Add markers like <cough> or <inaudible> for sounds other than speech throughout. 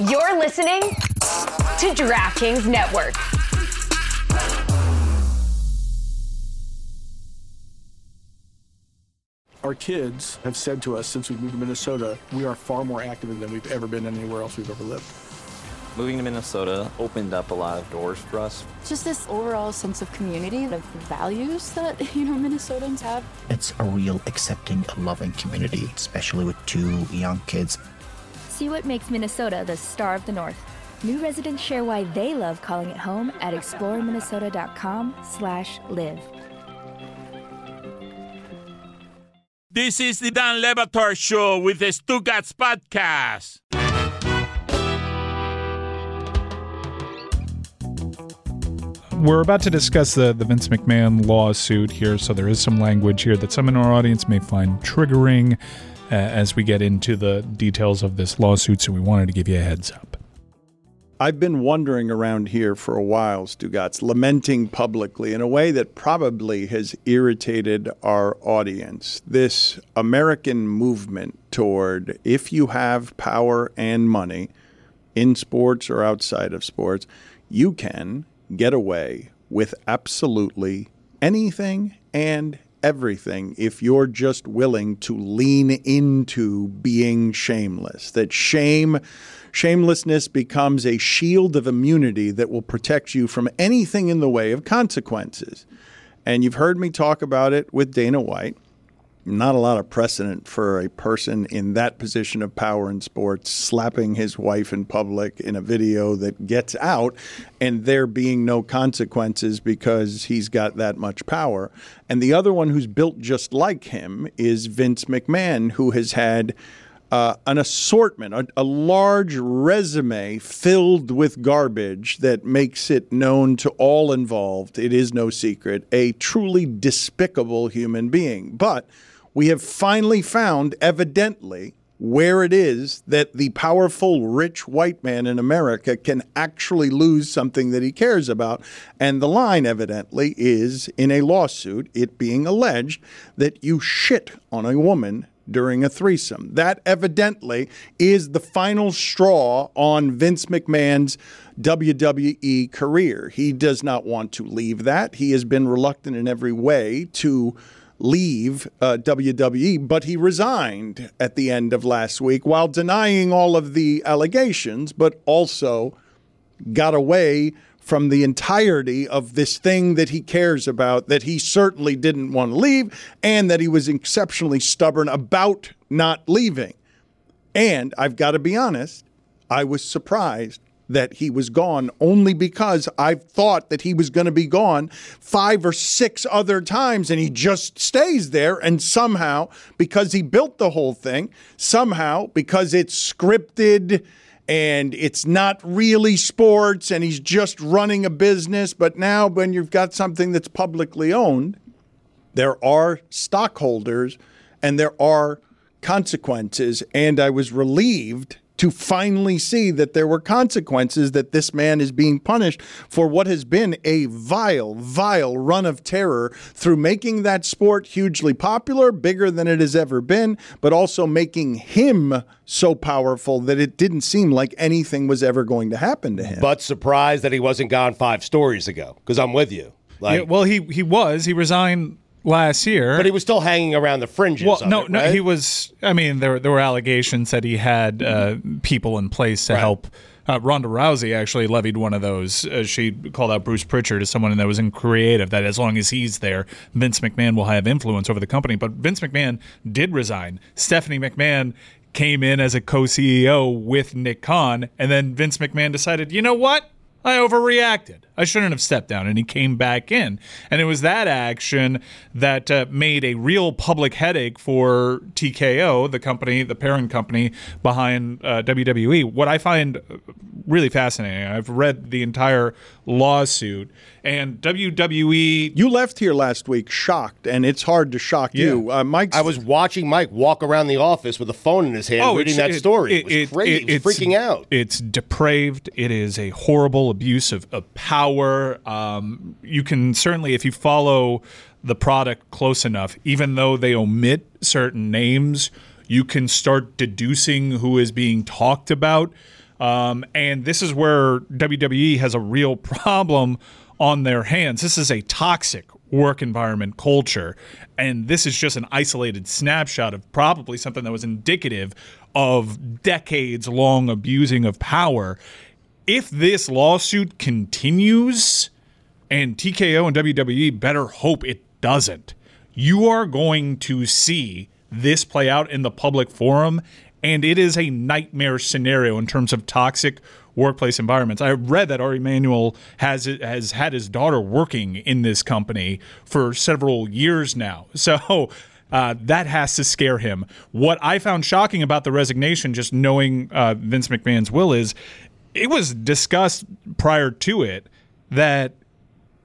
You're listening to DraftKings Network. Our kids have said to us since we moved to Minnesota, we are far more active than we've ever been anywhere else we've ever lived. Moving to Minnesota opened up a lot of doors for us. Just this overall sense of community, of values that, <laughs> you know, Minnesotans have. It's a real accepting, loving community, especially with two young kids. See what makes Minnesota the star of the North. New residents share why they love calling it home at exploreminnesota.com slash live. This is the Dan Le Batard Show with the Stugotz Podcast. We're about to discuss the, the Vince McMahon lawsuit here, so there is some language here that some in our audience may find triggering uh, as we get into the details of this lawsuit, so we wanted to give you a heads up. I've been wandering around here for a while, Stugotz, lamenting publicly in a way that probably has irritated our audience. This American movement toward if you have power and money in sports or outside of sports, you can get away with absolutely anything and everything if you're just willing to lean into being shameless. That shame, shamelessness becomes a shield of immunity that will protect you from anything in the way of consequences. And you've heard me talk about it with Dana White not a lot of precedent for a person in that position of power in sports slapping his wife in public in a video that gets out and there being no consequences because he's got that much power. And the other one who's built just like him is Vince McMahon, who has had. Uh, an assortment, a, a large resume filled with garbage that makes it known to all involved. It is no secret, a truly despicable human being. But we have finally found, evidently, where it is that the powerful, rich white man in America can actually lose something that he cares about. And the line, evidently, is in a lawsuit, it being alleged that you shit on a woman during a threesome. That evidently is the final straw on Vince McMahon's WWE career. He does not want to leave that. He has been reluctant in every way to leave uh, WWE, but he resigned at the end of last week while denying all of the allegations, but also got away from the entirety of this thing that he cares about, that he certainly didn't want to leave, and that he was exceptionally stubborn about not leaving. And I've got to be honest, I was surprised that he was gone only because I thought that he was going to be gone five or six other times and he just stays there. And somehow, because he built the whole thing, somehow, because it's scripted and it's not really sports and he's just running a business. But now, when you've got something that's publicly owned, there are stockholders and there are consequences. And I was relieved to finally see that there were consequences, that this man is being punished for what has been a vile, vile run of terror through making that sport hugely popular, bigger than it has ever been, but also making him so powerful that it didn't seem like anything was ever going to happen to him. But surprised that he wasn't gone five stories ago, because I'm with you. Like, yeah, well, he he was. He resigned last year. But he was still hanging around the fringes. Well, no, it, no, right? he was. I mean, there there were allegations that he had uh, people in place to Right. help. Uh, Ronda Rousey actually levied one of those. Uh, she called out Bruce Prichard as someone that was in creative. That as long as he's there, Vince McMahon will have influence over the company. But Vince McMahon did resign. Stephanie McMahon came in as a co-CEO with Nick Khan, and then Vince McMahon decided, you know what? I overreacted. I shouldn't have stepped down. And he came back in. And it was that action that uh, made a real public headache for TKO, the company, the parent company behind uh, WWE. What I find really fascinating, I've read the entire lawsuit, and WWE. You left here last week shocked, and it's hard to shock you. Uh, Mike, I was watching Mike walk around the office with a phone in his hand, reading that Oh, it- story. It, it- was crazy. it- was it's- freaking out. It's depraved. It is a horrible abuse of, of power. Um, you can certainly, if you follow the product close enough, even though they omit certain names, you can start deducing who is being talked about. Um, and this is where WWE has a real <laughs> problem on their hands. This is a toxic work environment culture. And this is just an isolated snapshot of probably something that was indicative of decades long abusing of power. If this lawsuit continues, and TKO and WWE better hope it doesn't, you are going to see this play out in the public forum. And it is a nightmare scenario in terms of toxic workplace environments. I read that Ari Emanuel has has had his daughter working in this company for several years now. <laughs> So uh, that has to scare him. What I found shocking about the resignation, just knowing uh, Vince McMahon's will, is it was discussed prior to it that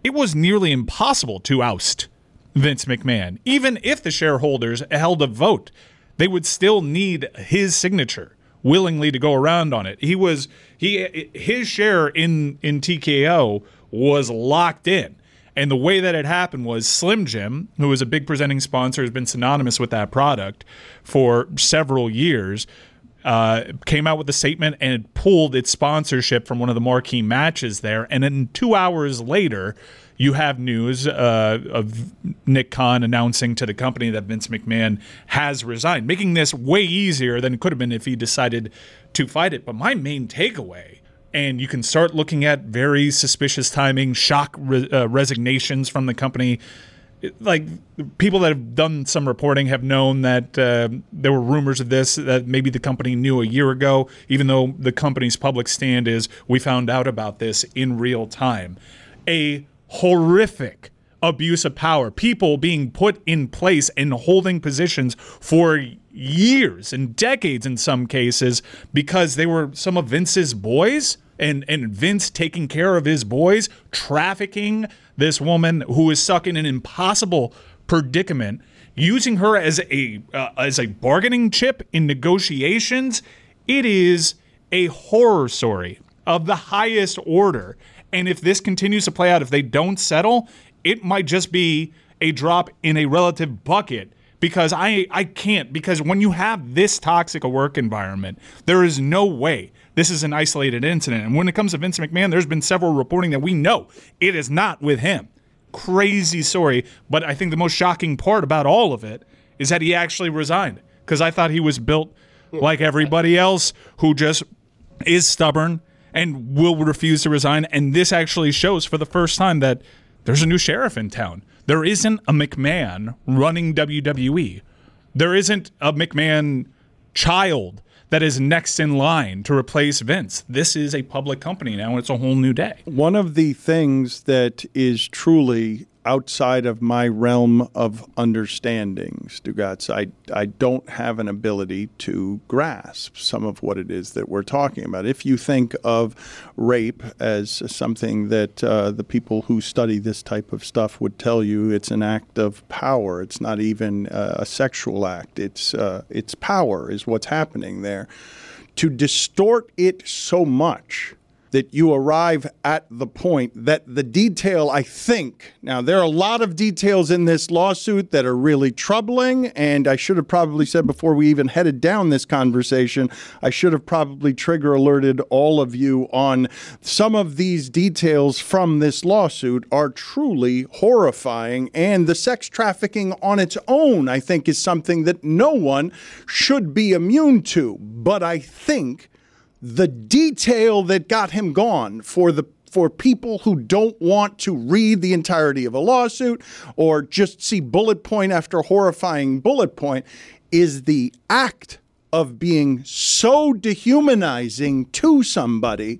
it was nearly impossible to oust Vince McMahon. Even if the shareholders held a vote, they would still need his signature willingly to go around on it. He was he his share in in TKO was locked in. And the way that it happened was Slim Jim, who is a big presenting sponsor, has been synonymous with that product for several years, uh, came out with a statement and pulled its sponsorship from one of the marquee matches there. And then two hours later, you have news uh, of Nick Khan announcing to the company that Vince McMahon has resigned, making this way easier than it could have been if he decided to fight it. But my main takeaway, and you can start looking at very suspicious timing, shock re- uh, resignations from the company. Like people that have done some reporting have known that uh, there were rumors of this that maybe the company knew a year ago, even though the company's public stand is we found out about this in real time. A horrific abuse of power, people being put in place and holding positions for years and decades in some cases because they were some of Vince's boys and and Vince taking care of his boys, trafficking this woman who is stuck in an impossible predicament, using her as a uh, as a bargaining chip in negotiations. It is a horror story of the highest order and if this continues to play out, if they don't settle, it might just be a drop in a relative bucket because I I can't because when you have this toxic a work environment, there is no way this is an isolated incident. And when it comes to Vince McMahon, there's been several reporting that we know it is not with him. Crazy story, but I think the most shocking part about all of it is that he actually resigned because I thought he was built like everybody else who just is stubborn and will refuse to resign. And this actually shows for the first time that there's a new sheriff in town. There isn't a McMahon running WWE. There isn't a McMahon child that is next in line to replace Vince. This is a public company now, and it's a whole new day. One of the things that is truly outside of my realm of understanding, Stugotz. I, I don't have an ability to grasp some of what it is that we're talking about. If you think of rape as something that uh, the people who study this type of stuff would tell you it's an act of power, it's not even uh, a sexual act, it's, uh, it's power, is what's happening there. To distort it so much that you arrive at the point that the detail, I think, now there are a lot of details in this lawsuit that are really troubling. And I should have probably said before we even headed down this conversation, I should have probably trigger alerted all of you on some of these details from this lawsuit are truly horrifying. And the sex trafficking on its own, I think, is something that no one should be immune to. But I think the detail that got him gone for the for people who don't want to read the entirety of a lawsuit or just see bullet point after horrifying bullet point is the act of being so dehumanizing to somebody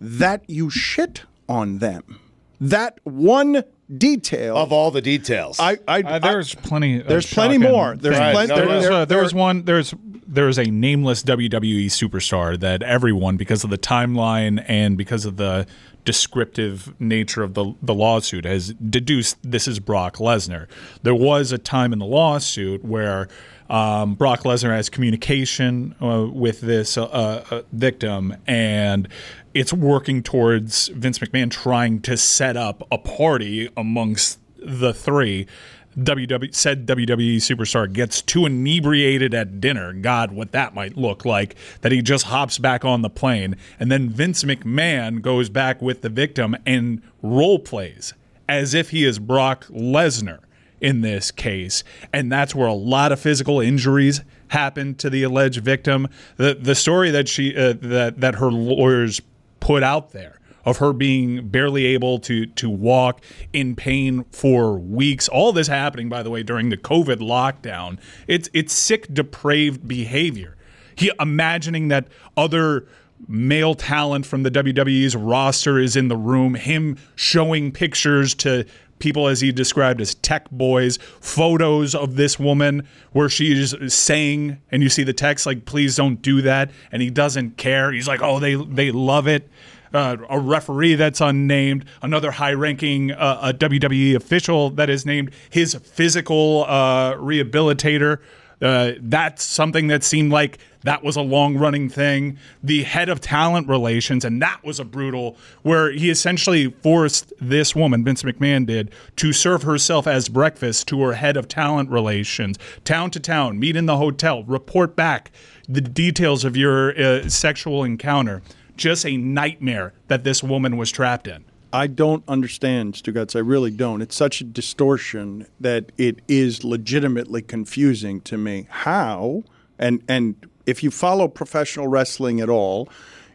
that you shit on them. That one detail of all the details. I, I, Uh, there's plenty. there's plenty shocking more. There's things. plenty- There, there- was, there- uh, there was there- one. There's there's a nameless WWE superstar that everyone, because of the timeline and because of the descriptive nature of the the lawsuit, has deduced this is Brock Lesnar. There was a time in the lawsuit where. Um, Brock Lesnar has communication uh, with this uh, uh, victim, and it's working towards Vince McMahon trying to set up a party amongst the three WW said WWE superstar gets too inebriated at dinner. God, what that might look like. That he just hops back on the plane, and then Vince McMahon goes back with the victim and role plays as if he is Brock Lesnar in this case, and that's where a lot of physical injuries happened to the alleged victim. The the story that she uh, that that her lawyers put out there of her being barely able to to walk in pain for weeks. All this happening, by the way, during the COVID lockdown. It's it's sick, depraved behavior. He imagining that other male talent from the WWE's roster is in the room, him showing pictures to people as he described as tech boys, photos of this woman where she's saying, and you see the text like, please don't do that. And he doesn't care. He's like, oh, they, they love it. Uh, a referee that's unnamed, another high-ranking uh, a WWE official that is named, his physical uh, rehabilitator. Uh, that's something that seemed like that was a long running thing. The head of talent relations, and that was a brutal, where he essentially forced this woman, Vince McMahon did, to serve herself as breakfast to her head of talent relations, town to town, meet in the hotel, report back the details of your uh, sexual encounter just a nightmare that this woman was trapped in. I don't understand, Stugotz. I really don't. It's such a distortion that it is legitimately confusing to me. How and and if you follow professional wrestling at all,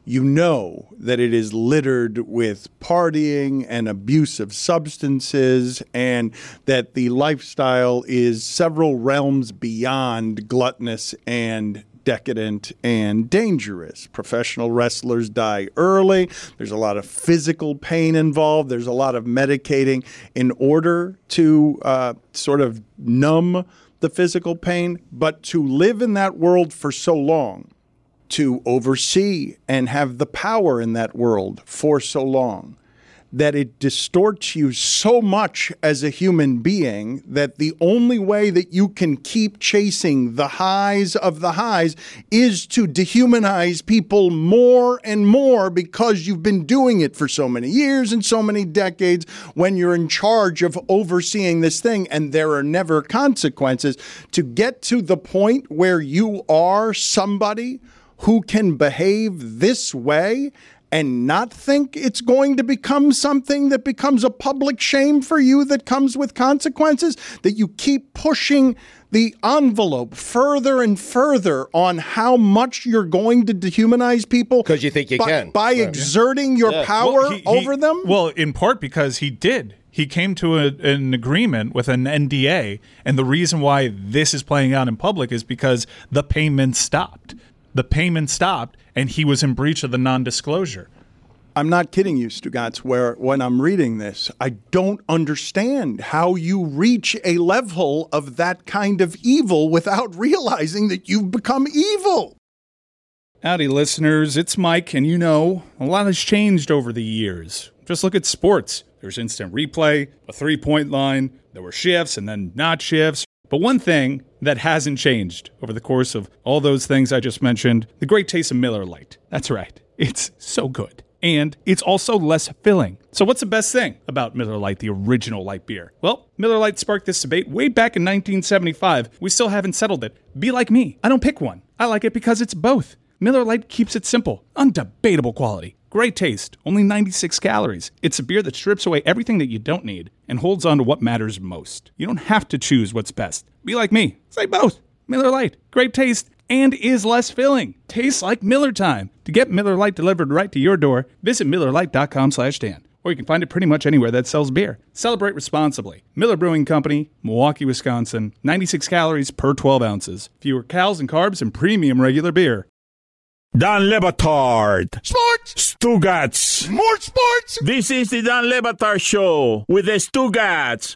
you know that it is littered with partying and abuse of substances, and that the lifestyle is several realms beyond gluttonous and decadent and dangerous. Professional wrestlers die early. There's a lot of physical pain involved. There's a lot of medicating in order to uh, sort of numb the physical pain. But to live in that world for so long, to oversee and have the power in that world for so long, that it distorts you so much as a human being that the only way that you can keep chasing the highs of the highs is to dehumanize people more and more because you've been doing it for so many years and so many decades when you're in charge of overseeing this thing. And there are never consequences. To get to the point where you are somebody who can behave this way and not think it's going to become something that becomes a public shame for you that comes with consequences, that you keep pushing the envelope further and further on how much you're going to dehumanize people because you think you by, can by Right. exerting your Yeah. power Well, he- he- over them. Well, in part because he did. He came to a, an agreement with an NDA, and the reason why this is playing out in public is because the payment stopped. The payment stopped, and he was in breach of the non-disclosure. I'm not kidding you, Stugotz, where when I'm reading this, I don't understand how you reach a level of that kind of evil without <laughs> realizing that you've become evil. Howdy, listeners. It's Mike, and you know, a lot has changed over the years. Just look at sports. There's instant replay, a three point line, there were shifts and then not shifts. But one thing that hasn't changed over the course of all those things I just mentioned the great taste of Miller Lite. That's right, it's so good. And it's also less filling. So, what's the best thing about Miller Lite, the original light beer? Well, Miller Lite sparked this debate way back in 1975. We still haven't settled it. Be like me. I don't pick one. I like it because it's both. Miller Lite keeps it simple, undebatable quality, great taste, only 96 calories. It's a beer that strips away everything that you don't need and holds on to what matters most. You don't have to choose what's best. Be like me. Say both. Miller Lite, great taste and is less filling. Tastes like Miller time. To get Miller Lite delivered right to your door, visit MillerLite.com slash Dan. Or you can find it pretty much anywhere that sells beer. Celebrate responsibly. Miller Brewing Company, Milwaukee, Wisconsin. 96 calories per 12 ounces. Fewer calories and carbs and premium regular beer. Dan Le Batard. Sports. Stugotz. More sports. This is the Dan Le Batard Show with the Stugotz.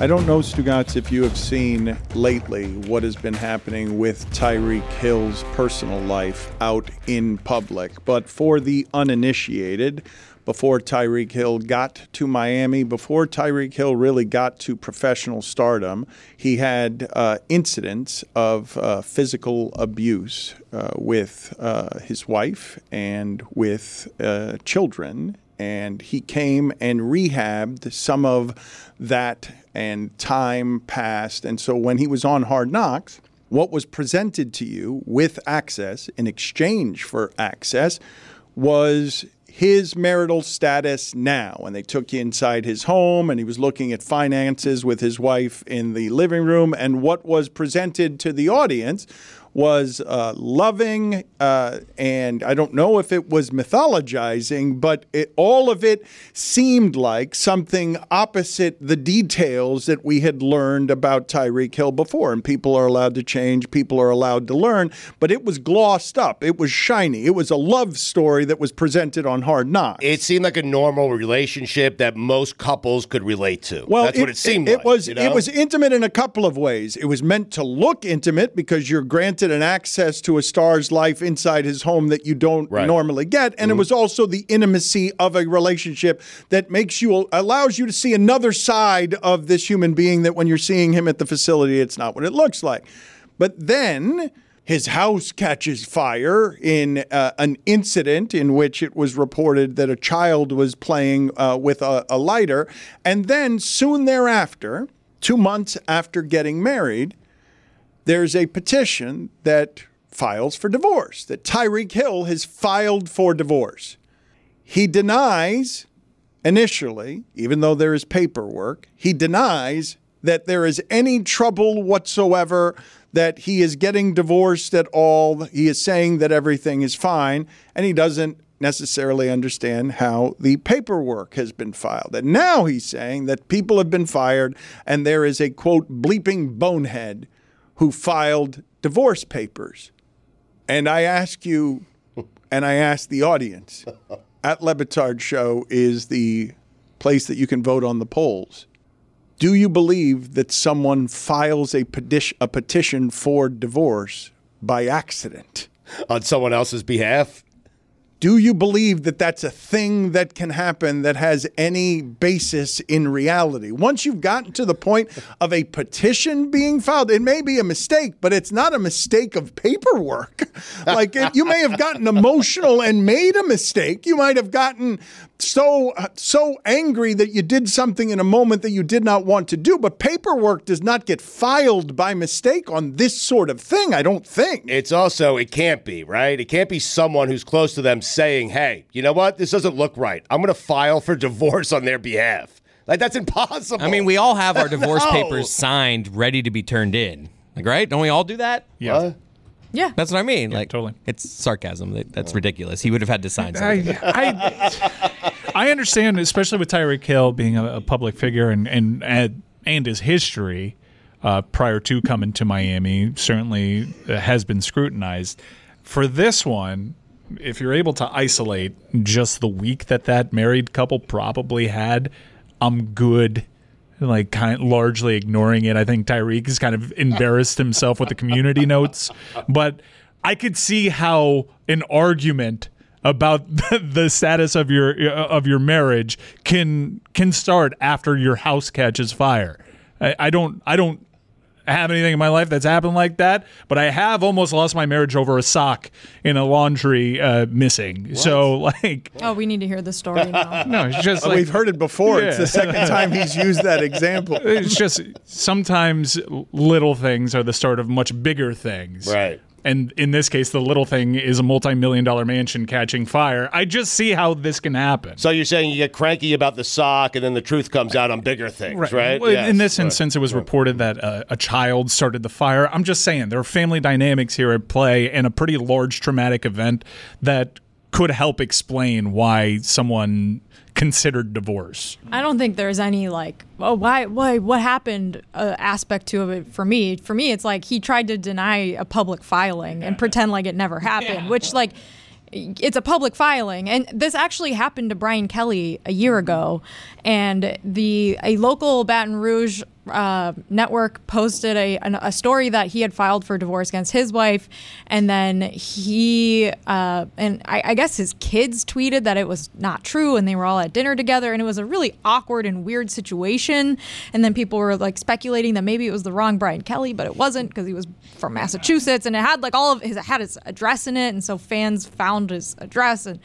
I don't know, Stugotz, if you have seen lately what has been happening with Tyreek Hill's personal life out in public, but for the uninitiated, before Tyreek Hill got to Miami, before Tyreek Hill really got to professional stardom, he had uh, incidents of uh, physical abuse uh, with uh, his wife and with uh, children and he came and rehabbed some of that, and time passed. And so when he was on Hard Knocks, what was presented to you with access in exchange for access was his marital status now. And they took you inside his home, and he was looking at finances with his wife in the living room. And what was presented to the audience was uh, loving, uh, and I don't know if it was mythologizing, but it, all of it seemed like something opposite the details that we had learned about Tyreek Hill before. And people are allowed to change, people are allowed to learn, but it was glossed up, it was shiny, it was a love story that was presented on Hard Knocks. It seemed like a normal relationship that most couples could relate to. Well, that's what it seemed it, like. was you know? it was intimate in a couple of ways. It was meant to look intimate because you're granted an access to a star's life inside his home that you don't Right. normally get, and it Mhm. was also the intimacy of a relationship that makes you allows you to see another side of this human being that when you're seeing him at the facility, it's not what it looks like. But then. His house catches fire in uh, an incident in which it was reported that a child was playing uh, with a, a lighter. And then soon thereafter, two months after getting married, there's a petition that files for divorce, that Tyreek Hill has filed for divorce. He denies initially, even though there is paperwork, he denies that there is any trouble whatsoever, that he is getting divorced at all. He is saying that everything is fine, and he doesn't necessarily understand how the paperwork has been filed. And now he's saying that people have been fired, and there is a quote, bleeping bonehead who filed divorce papers. And I ask you, <laughs> and I ask the audience, at Le Batard Show is the place that you can vote on the polls. Do you believe that someone files a, petition, a petition for divorce by accident? On someone else's behalf? Do you believe that that's a thing that can happen that has any basis in reality? Once you've gotten to the point of a petition being filed, it may be a mistake, but it's not a mistake of paperwork. <laughs> like it, you may have gotten emotional and made a mistake. You might have gotten so so angry that you did something in a moment that you did not want to do, but paperwork does not get filed by mistake on this sort of thing, I don't think. It's also, it can't be, right? It can't be someone who's close to them saying, hey, you know what? This doesn't look right. I'm going to file for divorce on their behalf. Like, that's impossible. I mean, we all have our <laughs> divorce No. papers signed, ready to be turned in. Like, right? Don't we all do that? Yeah. Yeah. That's what I mean. like, totally. It's sarcasm. That's ridiculous. He would have had to sign something. I, <laughs> I understand, especially with Tyreek Hill being a, a public figure and and and, and his history uh, prior to coming to Miami certainly uh, has been scrutinized. For this one, if you're able to isolate just the week that that married couple probably had, I'm good. Like kind largely ignoring it. I think Tyreek has kind of embarrassed himself with the community notes, but I could see how an argument about <laughs> the status of your uh, of your marriage can can start after your house catches fire. I, I don't I don't have anything in my life that's happened like that, but I have almost lost my marriage over a sock in a laundry uh, missing. So <laughs> like Oh, we need to hear the story now. <laughs> no, it's just like We've heard it before. It's the second time he's used that example. <laughs> it's just sometimes little things are the start of much bigger things. Right. And in this case, the little thing is a multi-million dollar mansion catching fire. I just see how this can happen. So you're saying you get cranky about the sock, and then the truth comes out on bigger things, right? Well, Yes. In this Right. instance, it was reported that uh, a child started the fire. I'm just saying there are family dynamics here at play and a pretty large traumatic event that could help explain why someone considered divorce. I don't think there's any like, oh, why, why, what happened uh, aspect to it for me. For me, it's like he tried to deny a public filing and pretend like it never happened, yeah. which like. It's a public filing, and this actually happened to Brian Kelly a year ago. And the a local Baton Rouge uh, network posted a, a story that he had filed for divorce against his wife, and then he uh, and I, I guess his kids tweeted that it was not true, and they were all at dinner together, and it was a really awkward and weird situation. And then people were like speculating that maybe it was the wrong Brian Kelly, but it wasn't because he was from Massachusetts, and it had like all of his had his address in it, and so fans found his address, and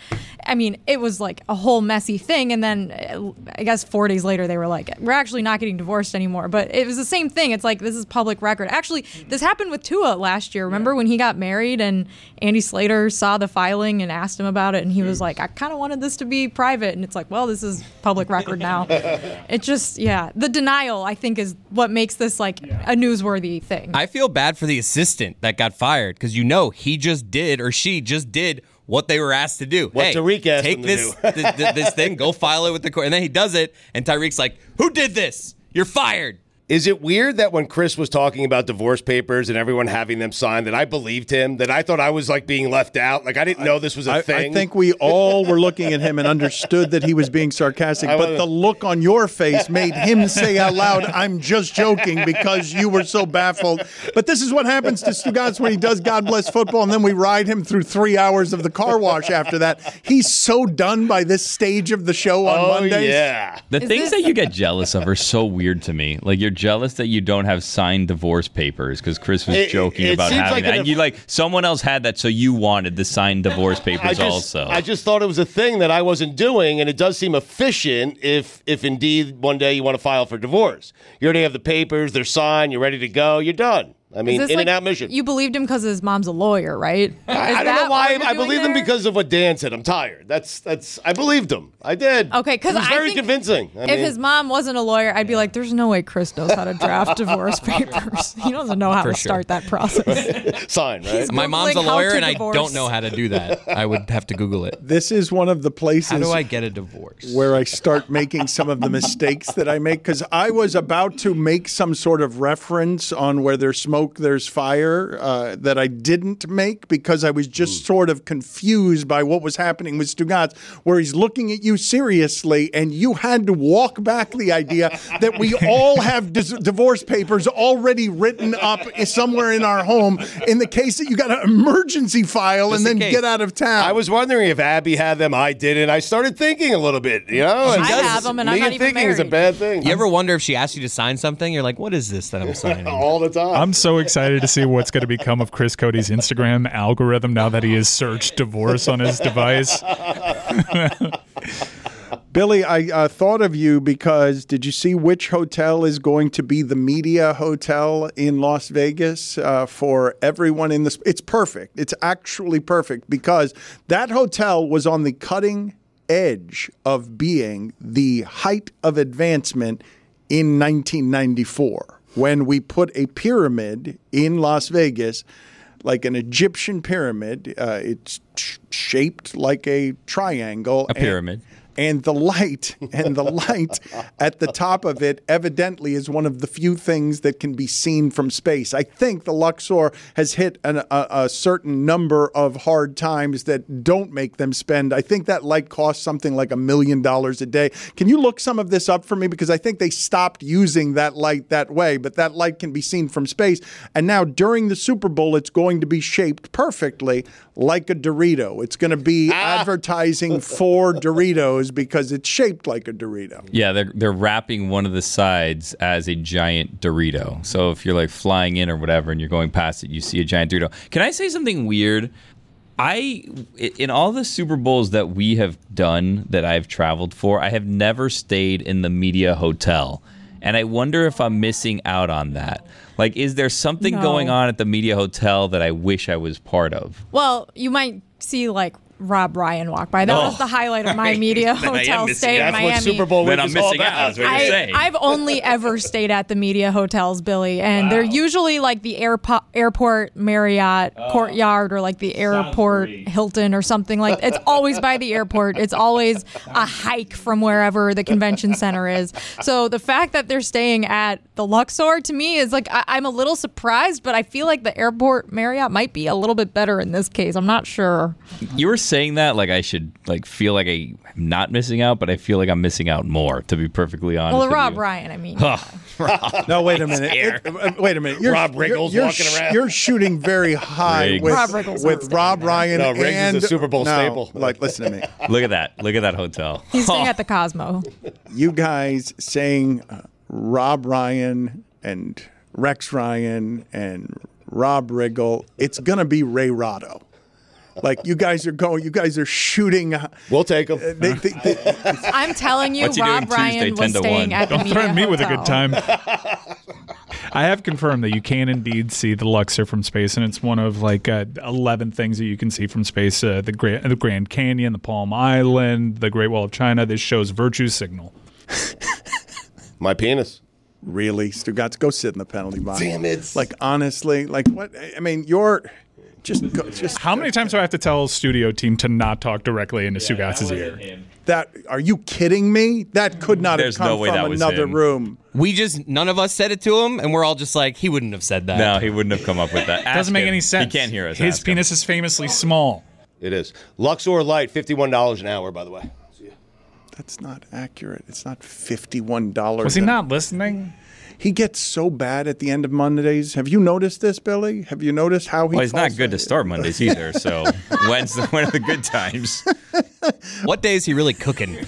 I mean it was like a whole messy thing. And then uh, I guess four days later they were like, we're actually not getting divorced anymore. But it was the same thing. It's like this is public record. Actually, this happened with Tua last year. Remember when he got married and Andy Slater saw the filing and asked him about it, and he was mm. like, I kind of wanted this to be private, and it's like, well, this is public record now. <laughs> it just yeah, the denial I think is what makes this like a newsworthy thing. I feel bad for the assistant that got fired because you know he just did or she just did what they were asked to do. What hey, Tyreek asked take him to this, do. th- th- this thing, go file it with the court, and then he does it, and Tyreek's like, "Who did this? You're fired." Is it weird that when Chris was talking about divorce papers and everyone having them signed, that I believed him? That I thought I was like being left out? Like I didn't know this was a I, thing. I think we all were looking at him and understood that he was being sarcastic, I but wasn't- the look on your face made him say out loud, I'm just joking because you were so baffled. But this is what happens to Stugotz when he does God Bless Football, and then we ride him through three hours of the car wash after that. He's so done by this stage of the show on oh Mondays. yeah. The Is things this- that you get jealous of are so weird to me. Like you're jealous that you don't have signed divorce papers because Chris was It- joking it about having like that. an- And you like someone else had that, so you wanted the signed divorce papers I just, also. I just thought it was a thing that I wasn't doing, and it does seem efficient if, if indeed one day you want to file for divorce. You already have the papers; they're signed. You're ready to go. You're done. I mean, in like- and out mission. You believed him because his mom's a lawyer, right? <laughs> Is I, I don't know why. I doing believe him because of what Dan said. I'm tired. That's that's. I believed him. I did. Okay, because it was I very think convincing. I if mean, his mom wasn't a lawyer, I'd be like, "There's no way Chris knows how to draft <laughs> divorce papers. <laughs> He doesn't know how For to sure. start that process." sign right. My mom's a lawyer, to and I don't know how to do that. I would have to Google it. This is one of the places How do I get a divorce? where I start making some of the mistakes that I make because I was about to make some sort of reference on where there's smoke, there's fire uh, that I didn't make because I was just sort of confused by what was happening with Stugotz, where he's looking at you seriously and you had to walk back the idea that we <laughs> all have dis- divorce papers already written up somewhere in our home in the case that you got an emergency file Just and then case. get out of town. I was wondering if Abby had them. I didn't. I started thinking a little bit. You know, I and that's- have 'em and I'm me not even thinking is a bad thing. You ever wonder if she asked you to sign something? You're like, what is this that I'm <laughs> signing? all the time. I'm so excited to see what's going to become of Chris Cody's Instagram algorithm now that he has searched divorce on his device. <laughs> Billy, I uh, thought of you because did you see which hotel is going to be the media hotel in Las Vegas uh, for everyone in this? It's perfect. It's actually perfect because that hotel was on the cutting edge of being the height of advancement in 1994 when we put a pyramid in Las Vegas like an Egyptian pyramid. Uh, it's sh- shaped like a triangle. A pyramid. And the light and the <laughs> light at the top of it evidently is one of the few things that can be seen from space. I think the Luxor has hit an, a, a certain number of hard times that don't make them spend. I think that light costs something like a million dollars a day. Can you look some of this up for me because I think they stopped using that light that way, but that light can be seen from space. And now during the Super Bowl, it's going to be shaped perfectly like a Dorito. It's going to be ah. advertising for Doritos because it's shaped like a Dorito. Yeah, they're they're wrapping one of the sides as a giant Dorito. So if you're like flying in or whatever and you're going past it, you see a giant Dorito. Can I say something weird? I in all the Super Bowls that we have done that I've traveled for, I have never stayed in the media hotel. And I wonder if I'm missing out on that. Like is there something No. going on at the media hotel that I wish I was part of? Well, you might see like Rob Ryan walk by. That Oh. was the highlight of <laughs> my media <laughs> Then I am hotel missing stay in out. That's Miami. what Super Bowl Then is missing all about. What I, I've only <laughs> ever stayed at the media hotels, Billy, and they're usually like the airpo- airport Marriott Oh. courtyard or like the airport Hilton or something like. It's always by the airport. It's always a hike from wherever the convention center is. So the fact that they're staying at the Luxor to me is like I- I'm a little surprised, but I feel like the airport Marriott might be a little bit better in this case. I'm not sure. You were saying that, like I should like feel like I'm not missing out, but I feel like I'm missing out more. To be perfectly honest. Well, Rob you. Ryan, I mean. <laughs> No, wait a minute. It- uh, wait a minute. You're, Rob Riggles you're, walking sh- around. You're shooting very <laughs> high Riggs. with, Rob Riggles with Rob staying Ryan No, Riggs is a Super Bowl no, staple. Like, listen to me. <laughs> Look at that! Look at that hotel. He's staying at the Cosmo. You guys saying uh, Rob Ryan and Rex Ryan and Rob Riggle, it's gonna be Ray Rotto. Like you guys are going, you guys are shooting. uh, We'll take them. They, they, they, <laughs> I'm telling you, What's Rob Ryan Tuesday, was staying 1? at the Don't Media threaten me with a good time. <laughs> I have confirmed that you can indeed see the Luxor from space, and it's one of like uh, eleven things that you can see from space: uh, the Grand, the Grand Canyon, the Palm Island, the Great Wall of China. This shows virtue signal. My penis. really, Stugotz, go sit in the penalty box. Damn it. Like honestly, like what? I mean, you're just go, just How many times do I have to tell studio team to not talk directly into Stugotz's ear? that. Are you kidding me? That could not There's have come no way from that was another him. room. We just none of us said it to him, and we're all just like, he wouldn't have said that. No, he wouldn't have come up with that. Ask Doesn't make him. any sense. He can't hear us. His Ask him. penis is famously small. It is. Luxor Light, fifty-one dollars an hour. By the way. That's not accurate. It's not fifty-one dollars. Was he not listening? He gets so bad at the end of Mondays. Have you noticed this, Billy? Have you noticed how he? Well, he's not good to start Mondays either. So <laughs> when's the when are the good times? What day is he really cooking? <laughs>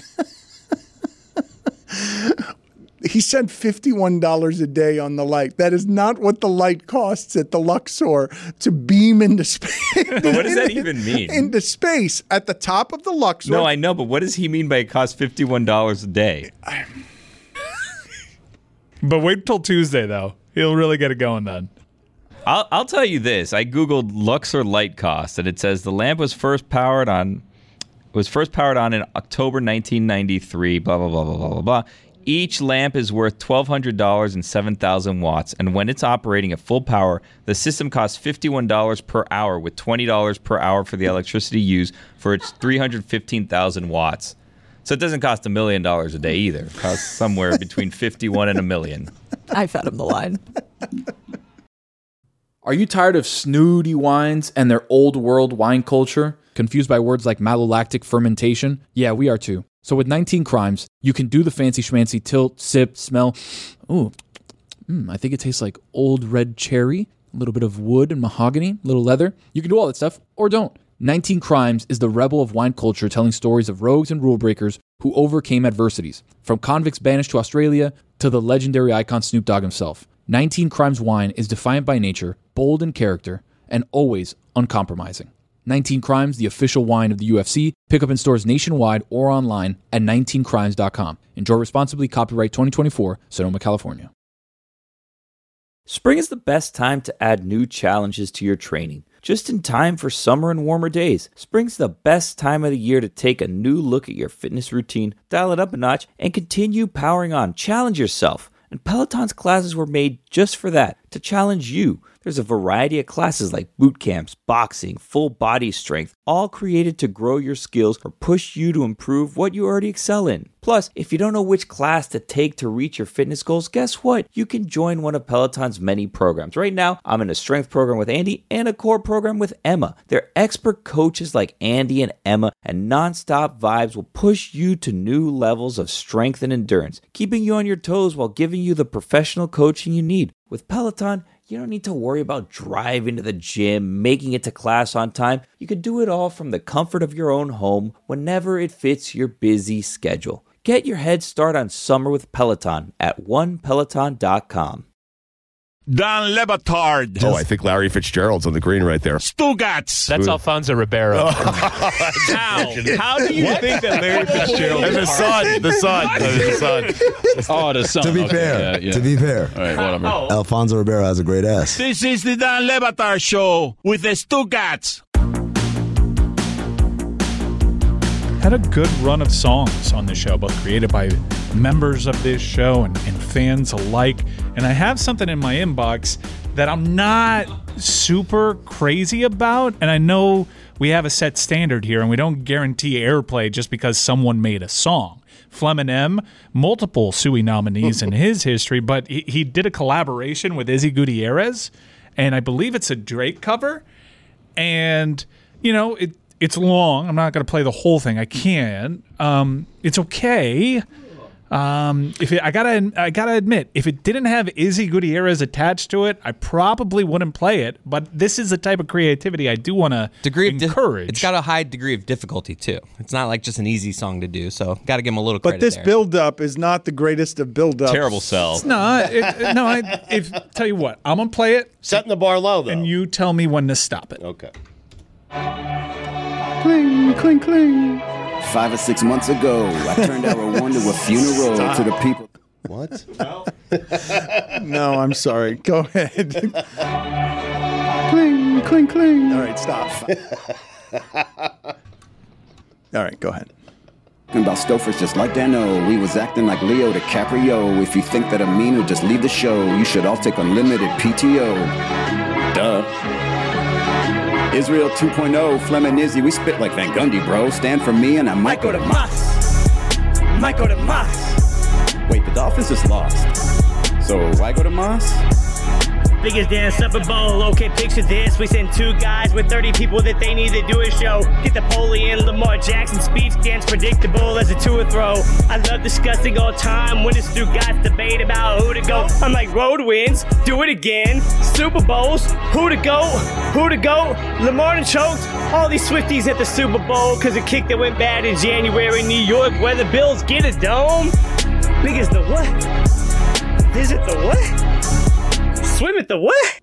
He said fifty-one dollars a day on the light. That is not what the light costs at the Luxor to beam into space. <laughs> What does that even mean? into space at the top of the Luxor. No, I know, but what does he mean by it costs fifty one dollars a day? But wait till Tuesday, though. He'll really get it going then. I'll I'll tell you this. I googled Luxor light cost, and it says the lamp was first powered on was first powered on in October 1993. Blah blah blah blah blah blah blah. Each lamp is worth twelve hundred dollars and seven thousand watts, and when it's operating at full power, the system costs fifty-one dollars per hour, with twenty dollars per hour for the electricity used for its three hundred fifteen thousand watts. So it doesn't cost a million dollars a day either. It costs somewhere <laughs> between fifty-one and a million. I fed him the line. Are you tired of snooty wines and their old world wine culture? Confused by words like malolactic fermentation? Yeah, we are too. So with 19 Crimes, you can do the fancy schmancy tilt, sip, smell. Ooh, mm, I think it tastes like old red cherry, a little bit of wood and mahogany, a little leather. You can do all that stuff or don't. 19 Crimes is the rebel of wine culture telling stories of rogues and rule breakers who overcame adversities, from convicts banished to Australia to the legendary icon Snoop Dogg himself. 19 Crimes wine is defiant by nature, bold in character, and always uncompromising. 19 Crimes, the official wine of the UFC. Pick up in stores nationwide or online at 19crimes.com. Enjoy responsibly. Copyright 2024, Sonoma, California. Spring is the best time to add new challenges to your training. Just in time for summer and warmer days, spring's the best time of the year to take a new look at your fitness routine, dial it up a notch, and continue powering on. Challenge yourself. And Peloton's classes were made just for that, to challenge you. There's a variety of classes like boot camps, boxing, full body strength, all created to grow your skills or push you to improve what you already excel in. Plus, if you don't know which class to take to reach your fitness goals, guess what? You can join one of Peloton's many programs. Right now, I'm in a strength program with Andy and a core program with Emma. They're expert coaches like Andy and Emma, and nonstop vibes will push you to new levels of strength and endurance, keeping you on your toes while giving you the professional coaching you need. With Peloton, you don't need to worry about driving to the gym, making it to class on time. You can do it all from the comfort of your own home whenever it fits your busy schedule. Get your head start on summer with Peloton at onepeloton.com. Don Le Batard. Oh, I think Larry Fitzgerald's on the green right there. Stugotz. That's Alfonso Ribeiro. Oh. <laughs> How? How do you think that Larry Fitzgerald And the son, the son, the son. oh, the son. To be Okay, fair, yeah, yeah. to be fair, All right, whatever. Oh. Alfonso Ribeiro has a great ass. This is the Don Le Batard Show with the Stugats. Had a good run of songs on the show, both created by members of this show and, and fans alike. And I have something in my inbox that I'm not super crazy about. And I know we have a set standard here, and we don't guarantee airplay just because someone made a song. Fleming M, multiple Suey nominees in <laughs> his history, but he, he did a collaboration with Izzy Gutierrez, and I believe it's a Drake cover. And, you know, it it's long. I'm not going to play the whole thing. I can't. Um, it's okay. Um, if it, I gotta, I gotta admit, if it didn't have Izzy Gutierrez attached to it, I probably wouldn't play it. But this is the type of creativity I do want to Degree of di- encourage. it's got a high degree of difficulty too. It's not like just an easy song to do. So got to give him a little credit. But credit this there. build-up is not the greatest of build-ups. Terrible sell. no, it, no. I, if tell you what, I'm gonna play it, Setting the bar low though. and you tell me when to stop it. okay. Cling, cling, cling. Five or six months ago, I turned our one to a funeral to the people. What? <laughs> No, I'm sorry. Go ahead. cling, cling, cling. All right, stop. All right, go ahead. Talking about Stofers just like Dano. We was acting like Leo DiCaprio. If you think that I'm mean or just leave the show, you should all take unlimited PTO. Duh. Israel 2.0, Fleming Izzy, we spit like Van Gundy, bro. Stand for me and I might go to Moss. Might go to Moss. Wait, the Dolphins just lost. So why go to Moss? Biggest damn Super Bowl. Okay, picture this. We send two guys with 30 people that they need to do a show. Get the Napoleon, Lamar Jackson speech dance predictable as a tour throw. I love discussing all time when it's through guys debate about who to go. I'm like road wins, do it again. Super Bowls, who to go, who to go. Lamar and choked. All these Swifties at the Super Bowl because a kick that went bad in January New York where the Bills get a dome. Biggest the what? Is it the what? Swim at the what?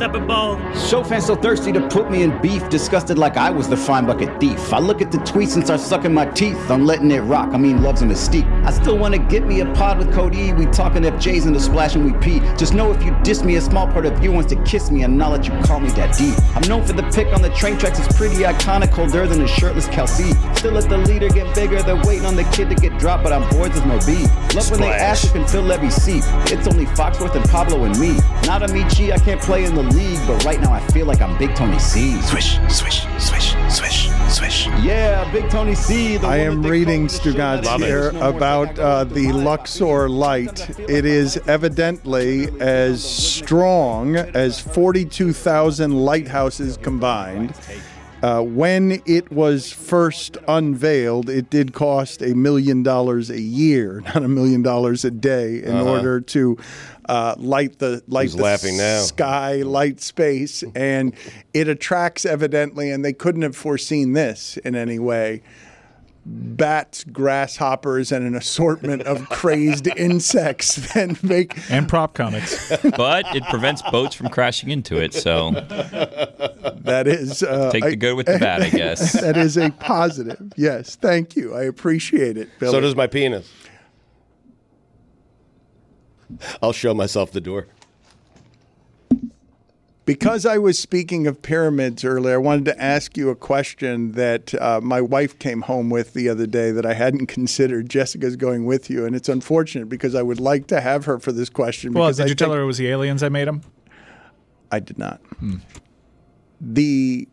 Super Bowl. Fans so thirsty to put me in beef, disgusted like I was the fine bucket thief. I look at the tweets and start sucking my teeth. I'm letting it rock. I mean, love's a mystique. I still wanna get me a pod with Cody. We talking FJs in the splash and we pee. Just know if you diss me, a small part of you wants to kiss me, and not let you call me that deep. I'm known for the pick on the train tracks. It's pretty iconic, colder than a shirtless Kelsey. Still let the leader get bigger. They're waiting on the kid to get dropped, but I'm bored as no B. Love when they ask if can fill every seat. It's only Foxworth and Pablo and me. Not a Michi, I can't play in the league, but right now I feel like I'm Big Tony C. Swish, swish, swish, swish, swish. Yeah, Big Tony C. The I am reading call the Stugotz here Daddy. about uh, the Luxor light. It is evidently as strong as 42,000 lighthouses combined. Uh, when it was first unveiled, it did cost a million dollars a year, <laughs> not a million dollars a day, in Uh-huh. order to uh, light the light the laughing now? sky, light space, and it attracts evidently, and they couldn't have foreseen this in any way. Bats, grasshoppers, and an assortment of crazed <laughs> insects that make and prop comics. but it prevents boats from crashing into it. So that is uh, Take the good with the bad, I <laughs> guess. that is a positive. Yes, thank you. I appreciate it. Billy. So does my penis. <laughs> I'll show myself the door. Because I was speaking of pyramids earlier, I wanted to ask you a question that uh, my wife came home with the other day that I hadn't <laughs> considered. Jessica's going with you, and it's unfortunate because I would like to have her for this question. Well, because did I you tell her it was the aliens that made them? I did not. The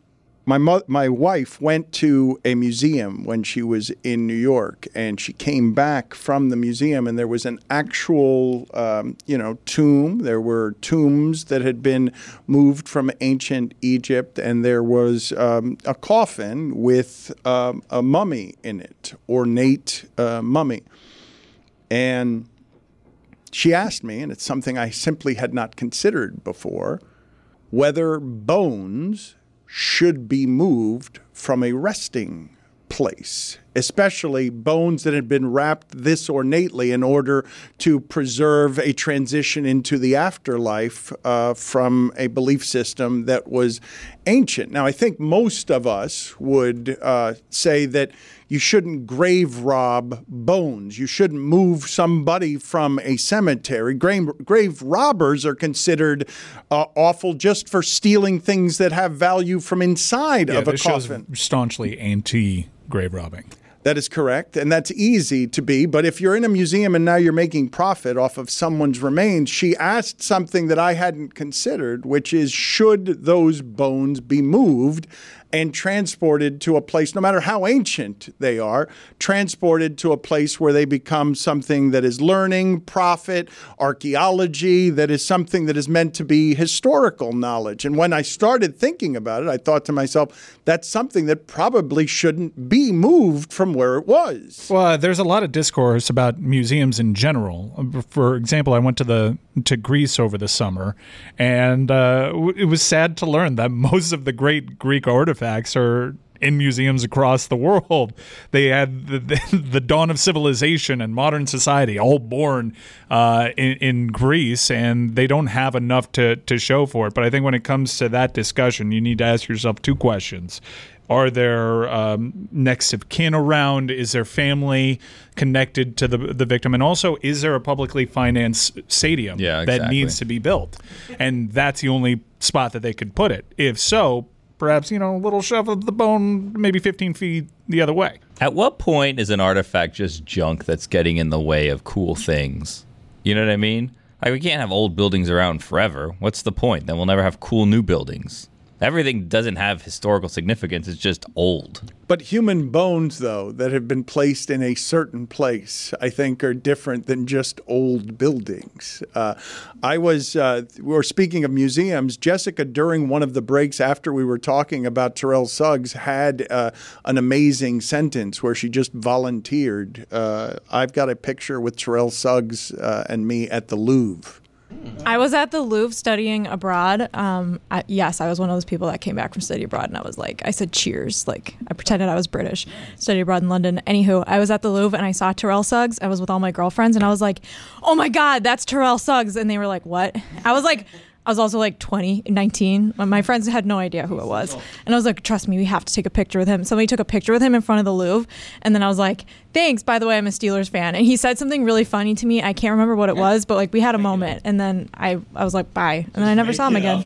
my mo- my wife went to a museum when she was in New York, and she came back from the museum, and there was an actual um, you know tomb. There were tombs that had been moved from ancient Egypt, and there was um, a coffin with um, a mummy in it, ornate uh, mummy, and she asked me, and it's something I simply had not considered before, whether bones should be moved from a resting place, especially bones that had been wrapped this ornately in order to preserve a transition into the afterlife uh, from a belief system that was ancient. Now, I think most of us would uh, say that you shouldn't grave rob bones. You shouldn't move somebody from a cemetery. Grave, grave robbers are considered uh, awful just for stealing things that have value from inside Yeah, of a this show's staunchly anti grave robbing. That is correct. And that's easy to be. But if you're in a museum and now you're making profit off of someone's remains, she asked something that I hadn't considered, which is should those bones be moved and transported to a place, no matter how ancient they are, transported to a place where they become something that is learning, profit, archaeology, that is something that is meant to be historical knowledge. And when I started thinking about it, I thought to myself, that's something that probably shouldn't be moved from where it was. Well, uh, there's a lot of discourse about museums in general. For example, I went to the to Greece over the summer, and uh, it was sad to learn that <laughs> most of the great Greek artifacts are in museums across the world. <laughs> They had the, the, <laughs> the dawn of civilization and modern society all born uh, in, in Greece, and they don't have enough to, to show for it. But I think when it comes to that discussion, you need to ask yourself two questions. Are there um, next of kin around? Is there family connected to the the victim? And also, is there a publicly financed stadium Yeah, that needs to be built? And that's the only spot that they could put it. If so, perhaps you know a little shove of the bone, maybe 15 feet the other way. At what point is an artifact just junk that's getting in the way of cool things? You know what I mean? Like we can't have old buildings around forever. What's the point? Then we'll never have cool new buildings. Everything doesn't have historical significance. It's just old. But human bones, though, that have been placed in a certain place, I think are different than just old buildings. Uh, I was, uh, we were speaking of museums. Jessica, during one of the breaks after we were talking about Terrell Suggs, had uh, an amazing sentence where she just volunteered. Uh, I've got a picture with Terrell Suggs uh, and me at the Louvre. I was at the Louvre studying abroad. Um, I, yes, I was one of those people that came back from study abroad, and I was like, I said cheers. Like, I pretended I was British. Studied abroad in London. Anywho, I was at the Louvre and I saw Terrell Suggs. I was with all my girlfriends, and I was like, oh my God, that's Terrell Suggs. And they were like, what? I was like, I was also like 20, 19. My- My friends had no idea who it was. And I was like, trust me, we have to take a picture with him. Somebody took a picture with him in front of the Louvre. And then I was like, thanks, by the way, I'm a Steelers fan. And he said something really funny to me. I can't remember what it was, but like we had a moment. And then I, I was like, bye. And then I never saw him again.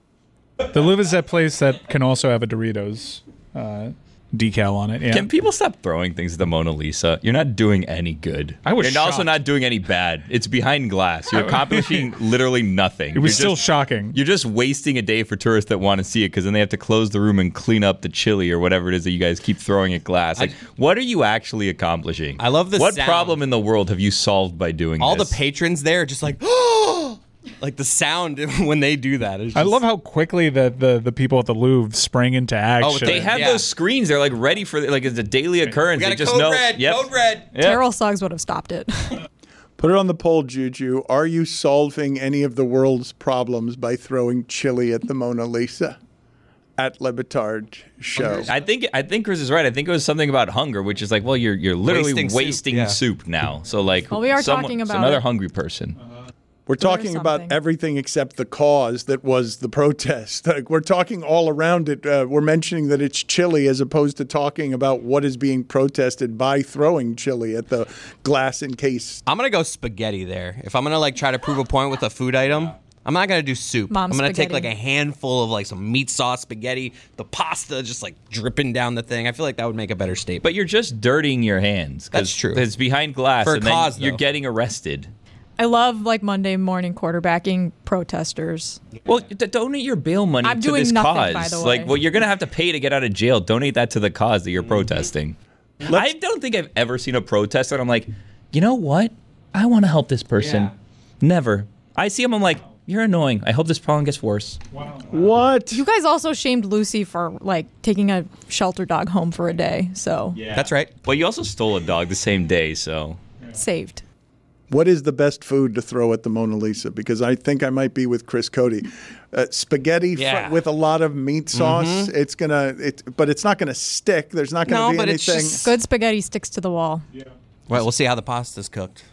The Louvre is that place that can also have a Doritos uh, decal on it. Yeah. Can people stop throwing things at the Mona Lisa? You're not doing any good. I was You're also not doing any bad. It's behind glass. You're <laughs> accomplishing <laughs> literally nothing. It was You're still just- shocking. You're just wasting a day for tourists that want to see it because then they have to close the room and clean up the chili or whatever it is that you guys keep throwing at glass. Like, what are you actually accomplishing? I love this. What sound. problem in the world have you solved by doing All this? the patrons there are just like, <gasps> <gasps> like the sound <laughs> when they do that. Is I love how quickly the, the, the people at the Louvre sprang into oh, action. Oh, they have those screens. They're like ready for like it's a daily occurrence. We got they a just code know. red, Yep. code red. Yep. Terrell Suggs would have stopped it. <laughs> Put it on the poll, Juju. Are you solving any of the world's problems by throwing chili at the Mona Lisa? At Le Batard Show. I think I think Chris is right. I think it was something about hunger, which is like, well, you're you're literally Wasting wasting, soup, soup, now. So like, Well, we are someone- talking about another it. hungry person. Uh-huh. We're talking about everything except the cause that was the protest. <laughs> Like we're talking all around it. Uh, we're mentioning that it's chili as opposed to talking about what is being protested by throwing chili at the glass encased. I'm gonna go spaghetti there. If I'm gonna like try to prove a point with a food item, I'm not gonna do soup. Mom I'm gonna take like a handful of like some meat sauce spaghetti, the pasta just like dripping down the thing. I feel like that would make a better statement. But you're just dirtying your hands. That's true. It's behind glass, For a and then cause, you're though. getting arrested. I love like Monday morning quarterbacking protesters. Well, d- donate your bail money I'm to doing this nothing, cause. by the Like, well, you're gonna have to pay to get out of jail. Donate that to the cause that you're protesting. I don't think I've ever seen a protest that I'm like, you know what? I want to help this person. Never. I see him. I'm like, you're annoying. I hope this problem gets worse. Wow. What? You guys also shamed Lucy for like taking a shelter dog home for a day. So yeah, That's right. But you also stole a dog the same day, so saved. What is the best food to throw at the Mona Lisa? Because I think I might be with Chris Cody. Uh, spaghetti fr- with a lot of meat sauce. It's gonna, it, but it's not gonna stick. There's not gonna No, be but it's just- Good spaghetti sticks to the wall. Yeah. Well, we'll see how the pasta's cooked.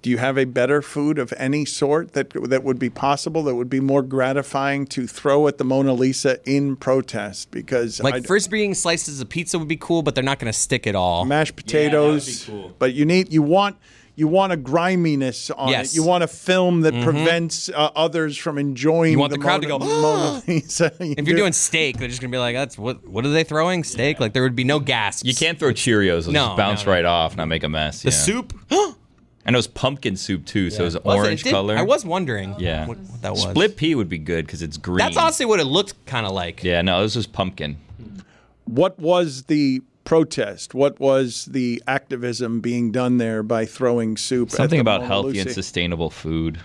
Do you have a better food of any sort that that would be possible that would be more gratifying to throw at the Mona Lisa in protest? Because Like I- first being slices of pizza would be cool, but they're not gonna stick at all. mashed potatoes, yeah, cool. but you need you want you want a griminess on Yes. it. You want a film that Mhm. prevents uh, others from enjoying. You want the crowd to go, Mona Lisa. <laughs> You If you're do- doing steak, they're just gonna be like, "That's what? What are they throwing? Steak? Like there would be no gasps. you can't throw Cheerios. They'll No, just bounce no, no. right off, not make a mess. The yeah. soup. <gasps> And it was pumpkin soup too, so it was Was it? orange It did- color. I was wondering. Yeah. what, what that was. Split pea would be good because it's green. That's honestly what it looked kind of like. Yeah, no, this was pumpkin. What was the protest? What was the activism being done there by throwing soup? at Something the about healthy and sustainable food.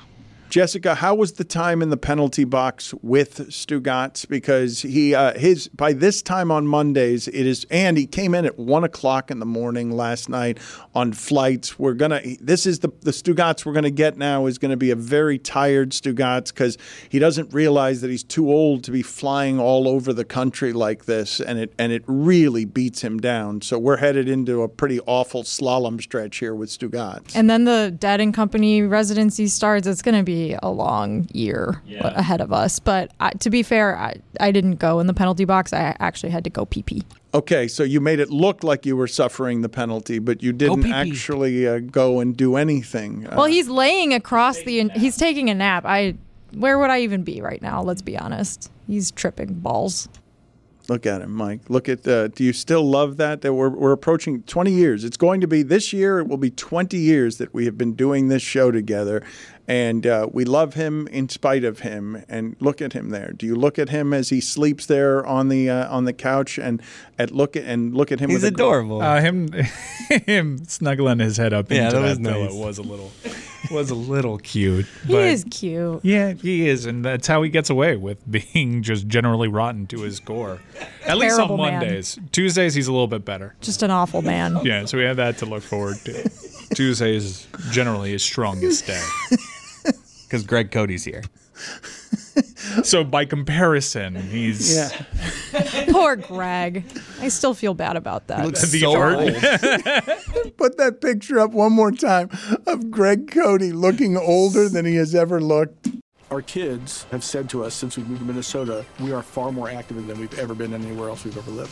Jessica, how was the time in the penalty box with Stugotz? Because he, uh, his by this time on Mondays, it is, and he came in at one o'clock in the morning last night on flights. We're gonna, this is the the Stugotz we're gonna get now is gonna be a very tired Stugotz because he doesn't realize that he's too old to be flying all over the country like this, and it and it really beats him down. So we're headed into a pretty awful slalom stretch here with Stugotz. And then the Dead and Company residency starts. It's going to be a long year ahead of us. But I, to be fair, I, I didn't go in the penalty box. I actually had to go pee pee. Okay, so you made it look like you were suffering the penalty, but you didn't pee-pee. actually uh, go and do anything. Uh, Well, he's laying across the. He's taking a nap. I. Where would I even be right now? Let's be honest. He's tripping balls. look at him, Mike. Look at. Uh, do you still love that? That we're we're approaching 20 years. It's going to be this year. It will be 20 years that we have been doing this show together, and uh, we love him in spite of him. And look at him there. Do you look at him as he sleeps there on the uh, on the couch and at look at and look at him? with a gr- Uh, him, <laughs> him snuggling his head up Yeah, into that that, was pillow nice. was a little, <laughs> was a little cute. He is cute. Yeah, he is, and that's how he gets away with <laughs> being just generally rotten to his core. At least on Terrible man. Mondays. Tuesdays, he's a little bit better. Just an awful man. Yeah, so we have that to look forward to. Tuesdays generally his strongest day. Because Greg Cody's here. <laughs> So by comparison, he's Yeah. <laughs> Poor Greg. I still feel bad about that. Looks the art. <laughs> Put that picture up one more time of Greg Cody looking older than he has ever looked. Our kids have said to us since we moved to Minnesota, we are far more active than we've ever been anywhere else we've ever lived.